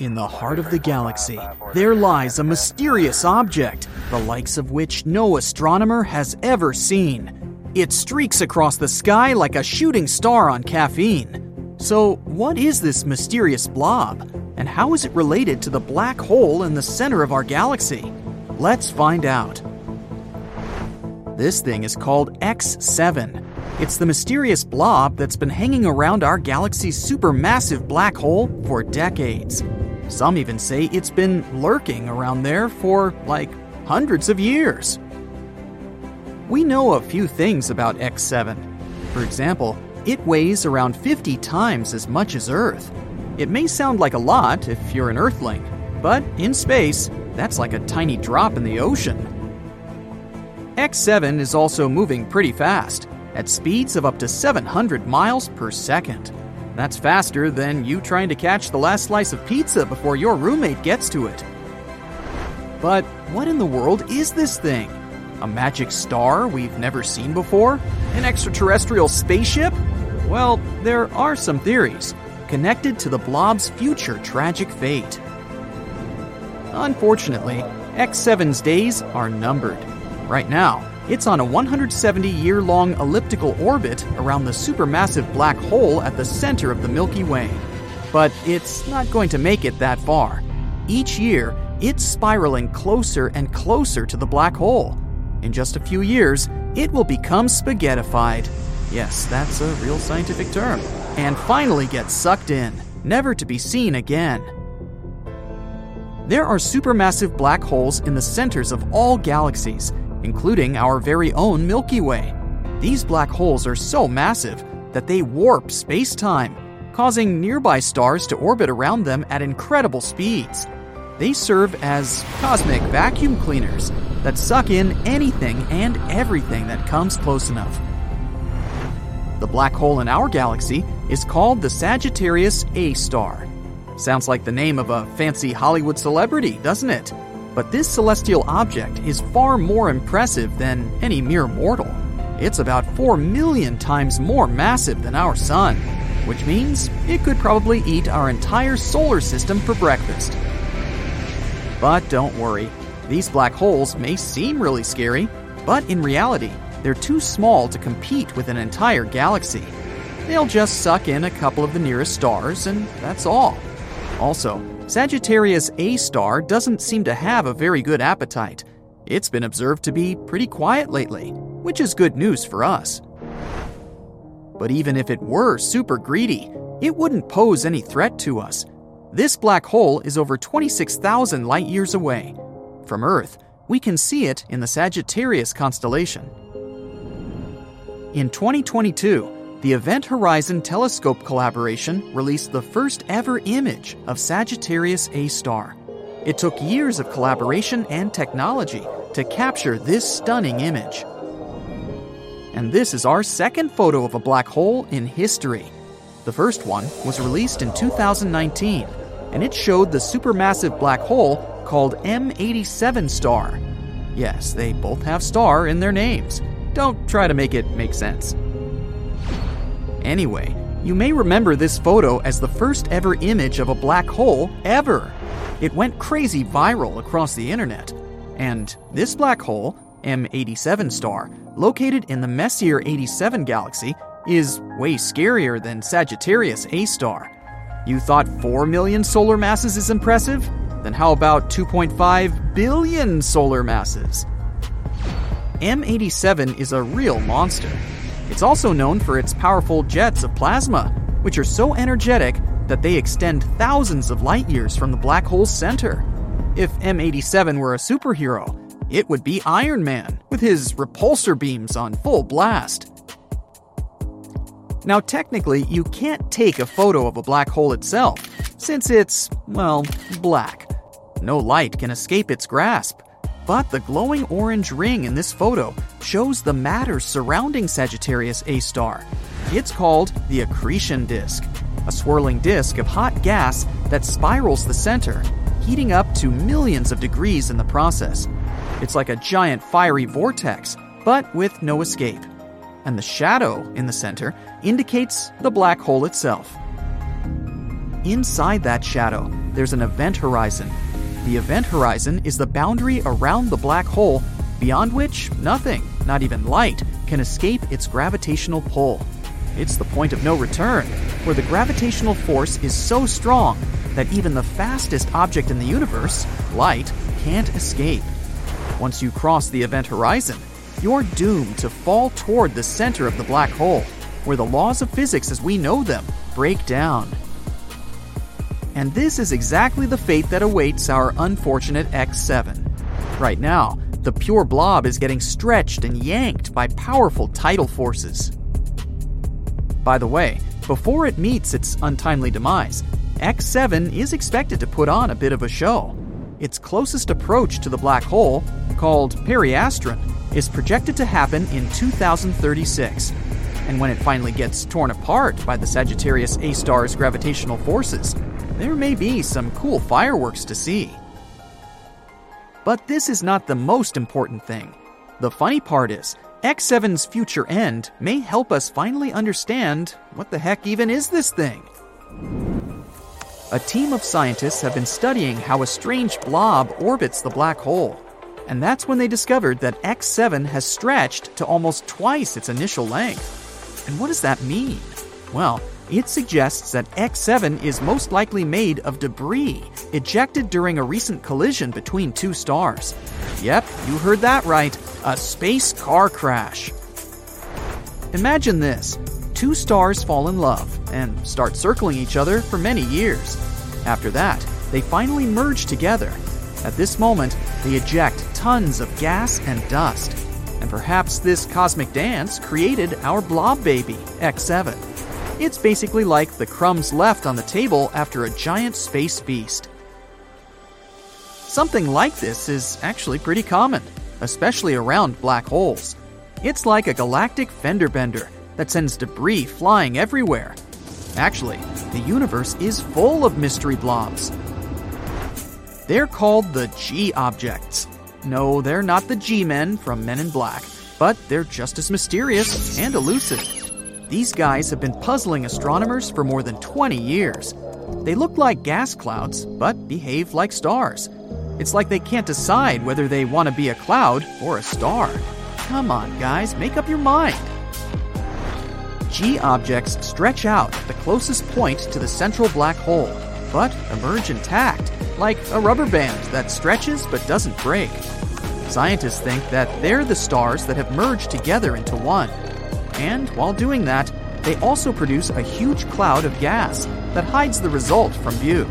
In the heart of the galaxy, there lies a mysterious object, the likes of which no astronomer has ever seen. It streaks across the sky like a shooting star on caffeine. So, what is this mysterious blob? And how is it related to the black hole in the center of our galaxy? Let's find out. This thing is called X7. It's the mysterious blob that's been hanging around our galaxy's supermassive black hole for decades. Some even say it's been lurking around there for, like, hundreds of years. We know a few things about X7. For example, it weighs around 50 times as much as Earth. It may sound like a lot if you're an Earthling, but in space, that's like a tiny drop in the ocean. X7 is also moving pretty fast, at speeds of up to 700 miles per second. That's faster than you trying to catch the last slice of pizza before your roommate gets to it. But what in the world is this thing? A magic star we've never seen before? An extraterrestrial spaceship? Well, there are some theories connected to the blob's future tragic fate. Unfortunately, X7's days are numbered. Right now, it's on a 170 year long elliptical orbit around the supermassive black hole at the center of the Milky Way. But it's not going to make it that far. Each year, it's spiraling closer and closer to the black hole. In just a few years, it will become spaghettified. Yes, that's a real scientific term. And finally get sucked in, never to be seen again. There are supermassive black holes in the centers of all galaxies, including our very own Milky Way. These black holes are so massive that they warp space time, causing nearby stars to orbit around them at incredible speeds. They serve as cosmic vacuum cleaners that suck in anything and everything that comes close enough. The black hole in our galaxy is called the Sagittarius A star. Sounds like the name of a fancy Hollywood celebrity, doesn't it? But this celestial object is far more impressive than any mere mortal. It's about 4 million times more massive than our Sun, which means it could probably eat our entire solar system for breakfast. But don't worry, these black holes may seem really scary, but in reality, they're too small to compete with an entire galaxy. They'll just suck in a couple of the nearest stars, and that's all. Also, Sagittarius A star doesn't seem to have a very good appetite. It's been observed to be pretty quiet lately, which is good news for us. But even if it were super greedy, it wouldn't pose any threat to us. This black hole is over 26,000 light years away. From Earth, we can see it in the Sagittarius constellation. In 2022, the Event Horizon Telescope collaboration released the first ever image of Sagittarius A star. It took years of collaboration and technology to capture this stunning image. And this is our second photo of a black hole in history. The first one was released in 2019, and it showed the supermassive black hole called M87 star. Yes, they both have star in their names. Don't try to make it make sense. Anyway, you may remember this photo as the first ever image of a black hole ever. It went crazy viral across the internet. And this black hole, M87 star, located in the Messier 87 galaxy, is way scarier than Sagittarius A star. You thought 4 million solar masses is impressive? Then how about 2.5 billion solar masses? M87 is a real monster. It's also known for its powerful jets of plasma, which are so energetic that they extend thousands of light years from the black hole's center. If M87 were a superhero, it would be Iron Man, with his repulsor beams on full blast. Now, technically, you can't take a photo of a black hole itself, since it's, well, black. No light can escape its grasp. But the glowing orange ring in this photo shows the matter surrounding Sagittarius A star. It's called the accretion disk, a swirling disk of hot gas that spirals the center, heating up to millions of degrees in the process. It's like a giant fiery vortex, but with no escape. And the shadow in the center indicates the black hole itself. inside that shadow, there's an event horizon. The event horizon is the boundary around the black hole beyond which nothing, not even light, can escape its gravitational pull. It's the point of no return, where the gravitational force is so strong that even the fastest object in the universe, light, can't escape. Once you cross the event horizon, you're doomed to fall toward the center of the black hole, where the laws of physics as we know them break down. And this is exactly the fate that awaits our unfortunate X7. Right now, the pure blob is getting stretched and yanked by powerful tidal forces. By the way, before it meets its untimely demise, X7 is expected to put on a bit of a show. Its closest approach to the black hole, called Periastron, is projected to happen in 2036. And when it finally gets torn apart by the Sagittarius A star's gravitational forces, there may be some cool fireworks to see. But this is not the most important thing. The funny part is, X7's future end may help us finally understand what the heck even is this thing. A team of scientists have been studying how a strange blob orbits the black hole. And that's when they discovered that X7 has stretched to almost twice its initial length. And what does that mean? Well, it suggests that X7 is most likely made of debris ejected during a recent collision between two stars. Yep, you heard that right a space car crash. Imagine this two stars fall in love and start circling each other for many years. After that, they finally merge together. At this moment, they eject tons of gas and dust. And perhaps this cosmic dance created our blob baby, X7. It's basically like the crumbs left on the table after a giant space feast. Something like this is actually pretty common, especially around black holes. It's like a galactic fender bender that sends debris flying everywhere. Actually, the universe is full of mystery blobs. They're called the G objects. No, they're not the G men from Men in Black, but they're just as mysterious and elusive. These guys have been puzzling astronomers for more than 20 years. They look like gas clouds, but behave like stars. It's like they can't decide whether they want to be a cloud or a star. Come on, guys, make up your mind. G objects stretch out at the closest point to the central black hole, but emerge intact, like a rubber band that stretches but doesn't break. Scientists think that they're the stars that have merged together into one. And while doing that, they also produce a huge cloud of gas that hides the result from view.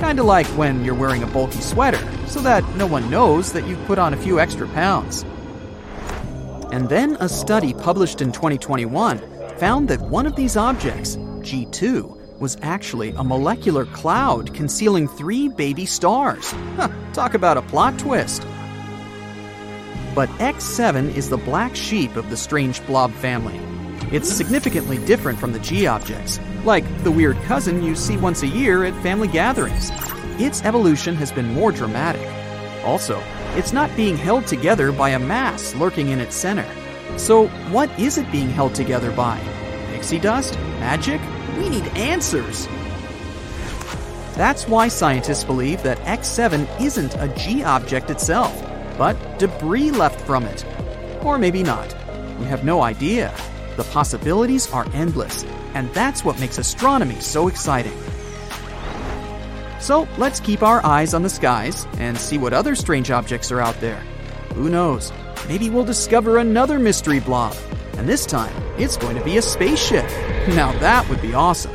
Kinda like when you're wearing a bulky sweater, so that no one knows that you've put on a few extra pounds. And then a study published in 2021 found that one of these objects, G2, was actually a molecular cloud concealing three baby stars. Huh, talk about a plot twist. But X7 is the black sheep of the strange blob family. It's significantly different from the G objects, like the weird cousin you see once a year at family gatherings. Its evolution has been more dramatic. Also, it's not being held together by a mass lurking in its center. So, what is it being held together by? Pixie dust? Magic? We need answers! That's why scientists believe that X7 isn't a G object itself but debris left from it. Or maybe not. We have no idea. The possibilities are endless, and that's what makes astronomy so exciting. So let's keep our eyes on the skies and see what other strange objects are out there. Who knows? Maybe we'll discover another mystery blob, and this time it's going to be a spaceship. Now that would be awesome.